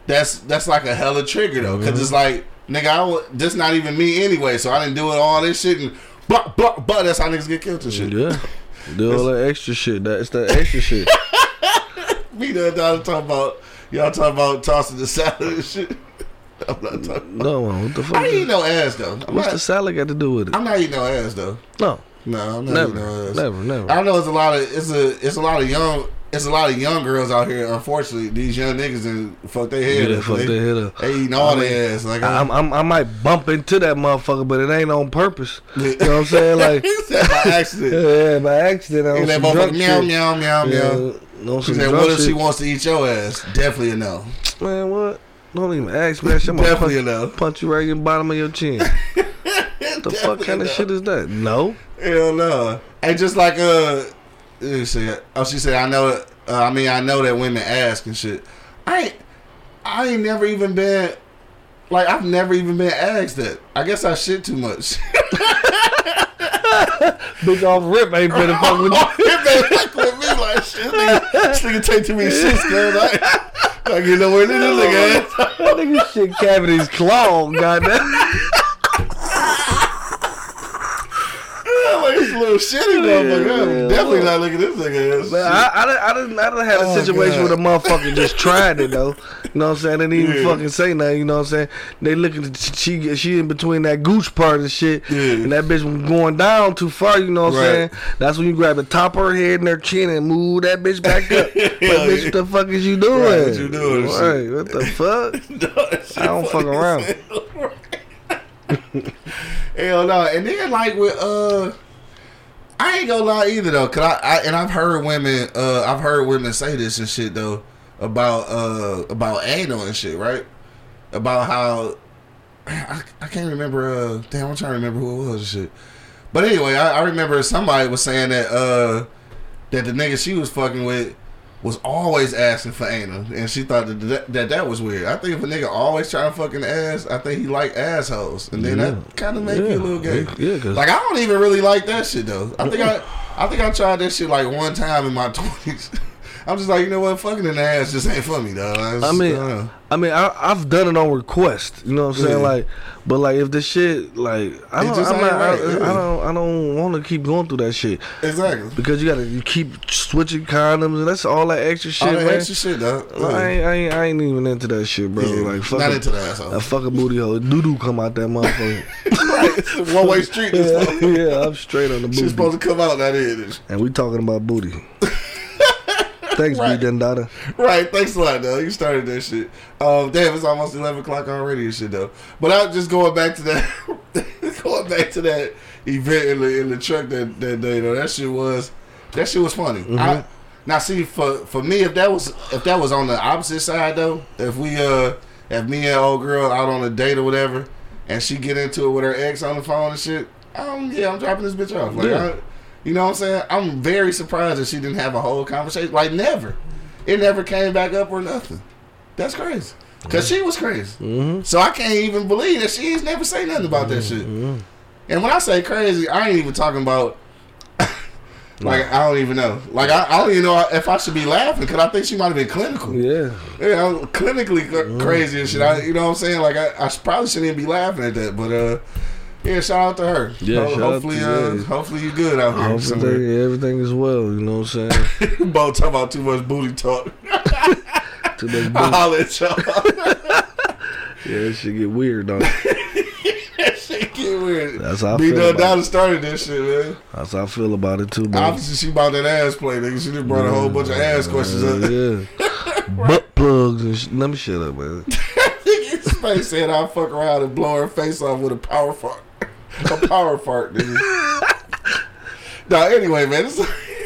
that's that's like a hella trigger though. because mm-hmm. it's like nigga, I this not even me anyway, so I didn't do it all this shit and but but but that's how niggas get killed and shit. Yeah. Do all that extra shit. That's that extra shit. Me the other talking about y'all talking about tossing the salad and shit. I'm not talking. No, what the fuck? I ain't eating no ass though. I'm What's not, the salad got to do with it? I'm not eating no ass though. No, No, I'm not never, eating no ass. never, never. I know it's a lot of it's a it's a lot of young it's a lot of young girls out here. Unfortunately, these young niggas and fuck their head Yeah, up. fuck they, their head up. They eating all I mean, their ass. Like I'm, I'm, I might bump into that motherfucker, but it ain't on purpose. you know what I'm saying? Like, by accident. yeah, by accident. On And that motherfucker meow meow meow Yeah, meow. on She said, "What if she wants to eat your ass?" Definitely a no. Man, what? Don't even ask me that shit. I'm Definitely punch, no. punch you right in the bottom of your chin. What the fuck kind of shit is that? No. Hell no. And just like uh, let me see. Oh, she said, "I know. Uh, I mean, I know that women ask and shit. I, ain't, I ain't never even been." Like I've never even been asked that. I guess I shit too much. Bitch off rip ain't better fuck with you. It been fuck with me like shit. This nigga, this nigga take too many shits, cuz. I, I get nowhere near this nigga. That nigga shit cavities clogged, goddamn. I'm little shitty motherfucker. I'm Yeah. definitely not looking at this nigga. Man, I, I, I, done, I done had a Oh, situation where the motherfucker just tried it though. You know what I'm saying? They didn't even Yeah. fucking say nothing. You know what I'm saying? They looking at she she in between that gooch part and shit, Yeah. and that bitch was going down too far. You know what I'm Right. saying? That's when you grab the top of her head and her chin and move that bitch back up. Hell bitch, what the fuck is you doing? Right, what you doing Right, what the fuck? No, I don't fuck around. Hell no. And then like with uh I ain't gonna lie either though, cause I, I and I've heard women uh I've heard women say this and shit though about uh about anal and shit, right? About how I, I can't remember uh damn I'm trying to remember who it was and shit. But anyway, I, I remember somebody was saying that uh that the nigga she was fucking with was always asking for anal, and she thought that that, that that was weird. I think if a nigga always trying to fucking ass, I think he like assholes, and then Yeah. that kind of make you a little gay. Yeah, Like I don't even really like that shit though. I think I, I think I tried that shit like one time in my twenties. I'm just like, you know what, fucking in the ass just ain't for me, though. I mean, don't know. I mean, I, I've done it on request. You know what I'm saying? Yeah. Like, but like if the shit, like, I don't, just I'm ain't not, I, right, yeah. I don't, I don't want to keep going through that shit exactly. because you gotta you keep switching condoms and that's all that extra shit, All that man. extra shit, though. No, I, ain't, I, ain't, I ain't even into that shit, bro. Yeah, Like, fuck not a, into the asshole. a fucking booty hole, doo doo come out that motherfucker. right, one way street. This yeah, yeah, I'm straight on the She's booty, supposed to come out, not in. and we talking about booty. Thanks, Right. B Dendada. Right, thanks a lot, though. You started that shit. Um, damn, it's almost eleven o'clock already and shit, though. But I'm just going back to that, going back to that event in the in the truck that that day, though. That shit was, that shit was funny. I, now, see, for for me, if that was if that was on the opposite side, though, if we uh, if me and old girl out on a date or whatever, and she get into it with her ex on the phone and shit, um, yeah, I'm dropping this bitch off. Like, Yeah. I, you know what I'm saying? I'm very surprised that she didn't have a whole conversation. Like, never. It never came back up or nothing. That's crazy. Because she was crazy. Mm-hmm. So I can't even believe that she ain't never say nothing about that shit. Mm-hmm. And when I say crazy, I ain't even talking about. like, I don't even know. Like, I, I don't even know if I should be laughing because I think she might have been clinical. Yeah, Yeah, I'm clinically Mm-hmm. crazy and shit. I, you know what I'm saying? Like, I, I probably shouldn't even be laughing at that. But, uh, yeah, shout out to her. Yeah, shout out hopefully, to uh, hopefully you good out here. somewhere. everything, is well. You know what I'm saying? Both talking about too much booty talk. To the I booty. holler at y'all. Yeah, that shit get weird, though. that shit get weird. That's how I B feel about Dollar started this shit, man. That's how I feel about it too, bro. Obviously, she bought that ass play, nigga. She just brought a whole bunch of ass questions up. Yeah, butt plugs and sh- let me shut up, man. Space said I'll fuck around and blow her face off with a power fart. A power fart, nigga. no, anyway, man, it's,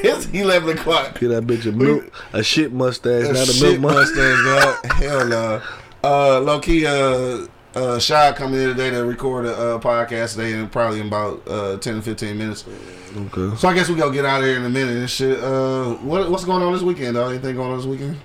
it's 11 o'clock. Get that bitch a milk, a shit mustache, A not a milk mustache. mustache, dog. Hell no. Uh, low key, uh, uh, Shy coming in today to record a uh, podcast today and probably in about uh, 10 to 15 minutes. Okay. So I guess we gonna get out of here in a minute and shit. Uh, what, what's going on this weekend, dog? Anything going on this weekend?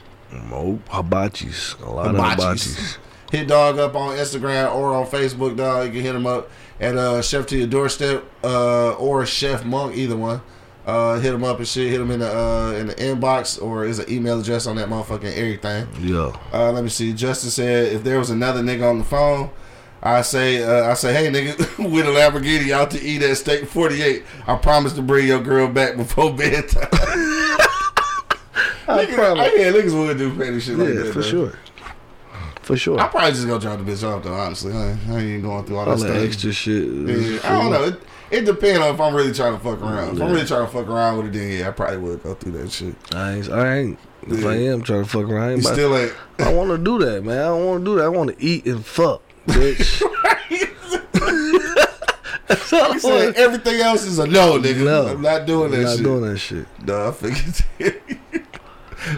Oh, hibachis. A lot Hibachis. of hibachis. Hit dog up on Instagram or on Facebook, dog. You can hit him up at uh, Chef to Your Doorstep uh, or Chef Monk, either one. Uh, hit him up and shit. Hit him in the uh, in the inbox or is an email address on that motherfucking everything. Yeah. Uh, let me see. Justin said if there was another nigga on the phone, I say uh, I say hey nigga with a Lamborghini out to eat at Steak 48. I promise to bring your girl back before bedtime. I Niggas- promise. I, yeah, niggas would do petty shit like Yeah, that. for though. sure. For sure. I probably just gonna drop the bitch off though. Honestly, I ain't, I ain't even going through all All that that stuff. extra shit. Yeah, I don't know. It, it depends on if I'm really trying to fuck around. If I'm really trying to fuck around with it, then yeah, I probably would go through that shit. I ain't. I ain't. If I am trying to fuck around, I ain't still ain't. I want to do that, man. I don't want to do that. I want to eat and fuck, bitch. That's all You saying everything else is a no, nigga. No. I'm not doing that I'm not shit. doing that shit. Nah, I figured.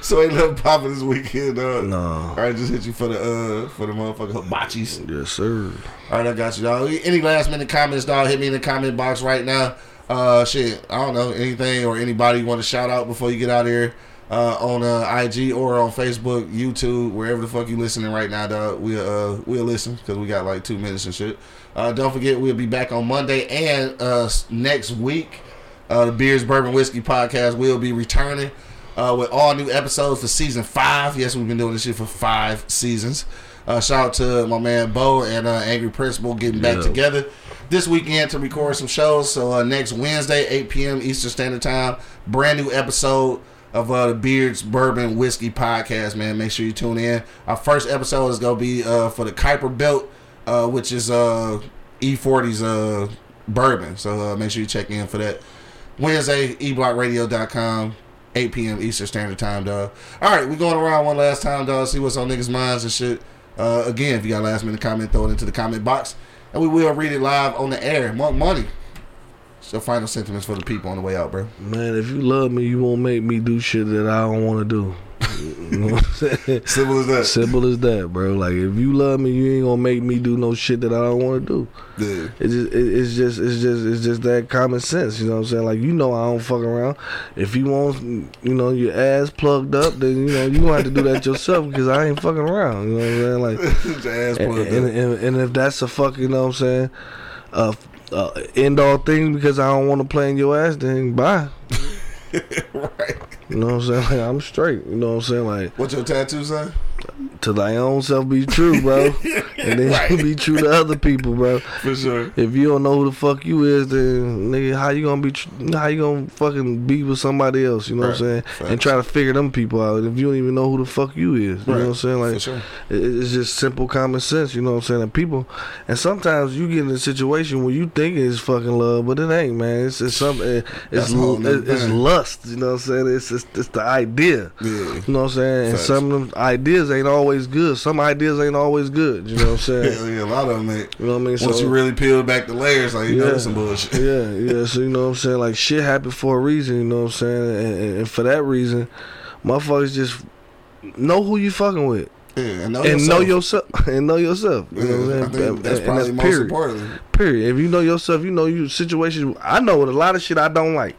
so ain't nothing popping this weekend, dog. No. All right, just hit you for the uh for the motherfucking hibachis. Yes, sir. All right, I got you, dog. Any last minute comments, dog? Hit me in the comment box right now. Uh, shit, I don't know anything or anybody you want to shout out before you get out here. Uh, on uh, IG or on Facebook, YouTube, wherever the fuck you listening right now, dog. We'll uh, we'll listen because we got like two minutes and shit. Uh, don't forget we'll be back on Monday and uh, next week. Uh, the Beers Bourbon Whiskey podcast will be returning uh, with all new episodes for season five. Yes, we've been doing this shit for five seasons. Uh, shout out to my man Bo and uh, Angry Principal getting back Yeah. together this weekend to record some shows. So uh, next Wednesday, 8 p.m. Eastern Standard Time, brand new episode of uh, the Beards Bourbon Whiskey podcast. Man, make sure you tune in. Our first episode is gonna be uh, for the Kuiper Belt, uh, which is uh, E40's uh, bourbon. So uh, make sure you check in for that. Wednesday, eblockradio.com, 8 p.m. Eastern Standard Time, dog. All right, we going around one last time, dog. See what's on niggas' minds and shit. Uh, again, if you got last minute comment, throw it into the comment box, and we will read it live on the air. Mo- money. So final sentiments for the people on the way out, bro. Man, if you love me, you won't make me do shit that I don't want to do. You know what I'm saying? Simple as that. Simple as that, bro. Like if you love me, you ain't gonna make me do no shit that I don't want to do. Yeah. It's just, it's just, it's just, it's just that common sense. You know what I'm saying? Like you know, I don't fuck around. If you want, you know, your ass plugged up, then you know you gonna have to do that yourself because I ain't fucking around. You know what I'm saying? Like, ass and, plugged and, up. and, and if that's a fucking, you know what I'm saying, uh, uh, end all things because I don't want to play in your ass, then bye. right. You know what I'm saying? Like, I'm straight. You know what I'm saying? Like What's your tattoo say? To thy own self be true, bro, and then Right. be true to other people, bro. For sure. If you don't know who the fuck you is, then nigga, how you gonna be? Tr- how you gonna fucking be with somebody else? You know what I'm saying? Right. And try to figure them people out if you don't even know who the fuck you is. You know what I'm saying? Like sure. it's just simple common sense. You know what I'm saying? And people, and sometimes you get in a situation where you think it's fucking love, but it ain't, man. It's it's something. It's That's a whole l- nother it's, lust. You know what I'm saying? It's it's, it's the idea. Yeah. You know what I'm saying? And some of them ideas ain't always good. Some ideas ain't always good. You know what I'm saying? Yeah, a lot of them, mate. You know what I mean? Once you really peel back the layers, like you know, there's some bullshit. Yeah, yeah. So you know what I'm saying? Like shit happened for a reason. You know what I'm saying? And, and, and for that reason, motherfuckers just know who you fucking with Yeah, and know and yourself. know yourself and know yourself. You know what I'm saying? that's probably and most period. importantly. Period. If you know yourself, you know you situations. I know what a lot of shit I don't like,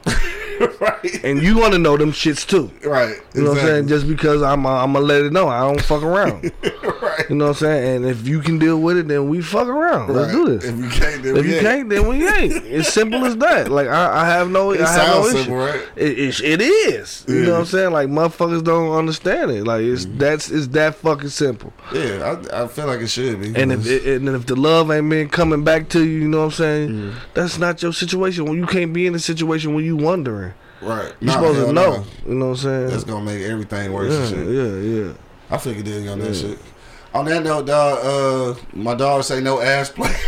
right. And you want to know them shits too. Right. You know what I'm saying? Just because I'm, uh, I'm gonna let it know I don't fuck around. right. You know what I'm saying? And if you can deal with it, then we fuck around. Let's do this. If you can't, then If we you ain't. can't, then we ain't. It's simple as that. Like I, I have no, It I have no issue. simple, right? It, it, it is. You know what I'm saying? Like motherfuckers don't understand it. Like it's Mm-hmm. that's it's that fucking simple. Yeah, I, I feel like it should be. And if it, and if the love ain't been coming back to you, you know what I'm saying? Mm-hmm. That's not your situation. When you can't be in a situation where you wondering, right, you Nah, supposed to no. know. You know what I'm saying? That's gonna make everything worse yeah, shit. yeah, yeah. I figured it on that shit. On that note, dog, uh, my dog say no ass play.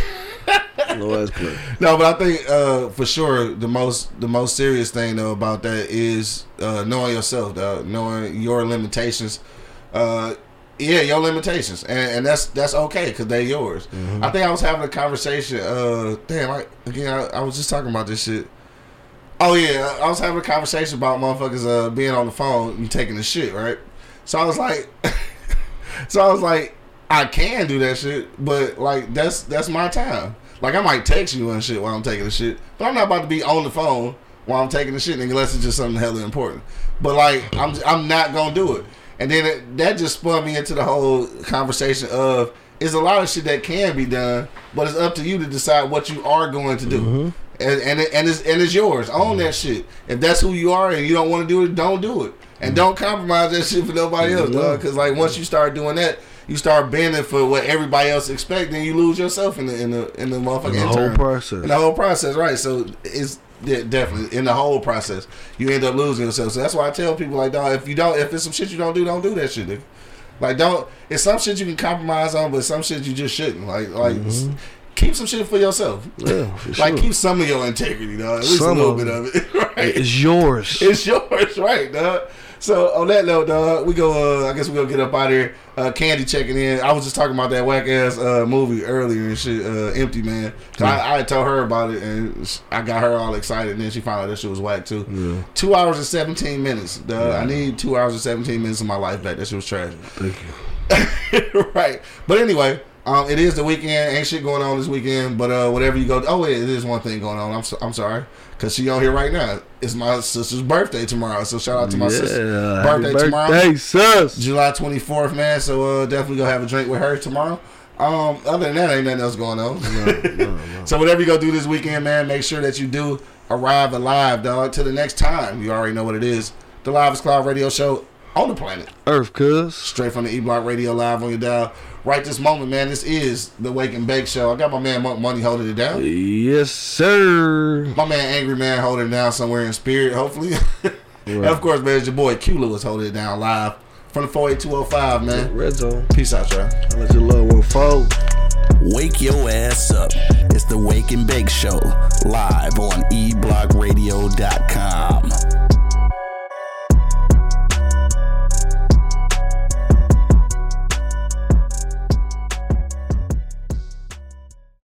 No ass play. no, but I think uh, for sure the most the most serious thing though about that is uh, knowing yourself, dog, knowing your limitations. Uh, yeah, your limitations, and, and that's that's okay because they're yours. I think I was having a conversation. Uh, damn, I, again, I, I was just talking about this shit. Oh yeah, I was having a conversation about motherfuckers uh, being on the phone and taking the shit, right? So I was like, so I was like, I can do that shit, but like that's that's my time. Like I might text you and shit while I'm taking the shit, but I'm not about to be on the phone while I'm taking the shit unless it's just something hella important. But like I'm I'm not gonna do it. And then it, that just spun me into the whole conversation of is a lot of shit that can be done, but it's up to you to decide what you are going to do. And and, and it's and it's yours. Own mm-hmm. that shit. If that's who you are and you don't want to do it, don't do it. And mm-hmm. don't compromise that shit for nobody else, dog. Because like once you start doing that, you start bending for what everybody else expects, then you lose yourself in the in the in the motherfucking The whole process. In the whole process, right? So it's yeah, definitely in the whole process, you end up losing yourself. So that's why I tell people like, dog, if you don't, if it's some shit you don't do, don't do that shit. Nigga. Like don't. It's some shit you can compromise on, but some shit you just shouldn't. Like like. s- Keep some shit for yourself. Yeah, for like sure. keep some of your integrity, dog. At least Some a little bit it. of it. Right. It's yours. It's yours, right, dog. So on that note, dog, we go. Uh, I guess we gonna get up out of here. Uh, Candy checking in. I was just talking about that whack ass uh, movie earlier and shit. Uh, Empty Man. 'Cause I, I told her about it and I got her all excited. And then she found out that shit was whack too. Two hours and seventeen minutes. Dog. I need two hours and seventeen minutes of my life back. That shit was trash. Thank you. right. But anyway, um, it is the weekend. Ain't shit going on this weekend. But uh, whatever you go. Oh, it is one thing going on. I'm so, I'm sorry. Because she on here right now. It's my sister's birthday tomorrow. So shout out to my sister. Yeah, Birthday, happy tomorrow. birthday, sis. July 24th, man. So uh, definitely go have a drink with her tomorrow. Um, other than that, ain't nothing else going on. So whatever you go do this weekend, man, make sure that you do arrive alive, dog. Till the next time, you already know what it is. The Live is Cloud Radio Show on the planet. Earth, cuz. Straight from the E Block Radio Live on your dial. Right this moment, man. This is the Wake and Bake Show. I got my man Monk Money holding it down. Yes, sir. My man Angry Man holding it down somewhere in spirit, hopefully. and of course, man, it's your boy Q Lewis holding it down live from the 48205, man. Red zone. Peace out, y'all. I let your loved one fall. Wake your ass up. It's the Wake and Bake Show, live on eblockradio.com.